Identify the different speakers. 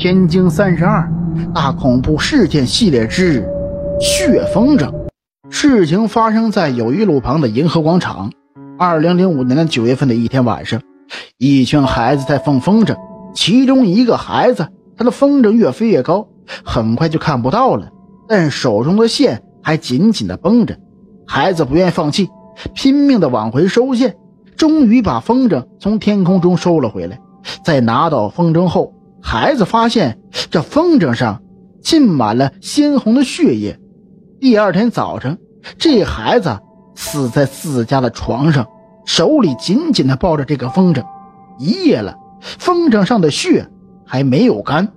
Speaker 1: 天津三十二大恐怖事件系列之血风筝。事情发生在友谊路旁的银河广场。二零零五年的九月份的一天晚上，一群孩子在放风筝，其中一个孩子，他的风筝越飞越高，很快就看不到了，但手中的线还紧紧的绷着。孩子不愿放弃，拼命的往回收线，终于把风筝从天空中收了回来。在拿到风筝后，孩子发现这风筝上浸满了鲜红的血液。第二天早晨，这孩子死在自家的床上，手里紧紧地抱着这个风筝。一夜了，风筝上的血还没有干。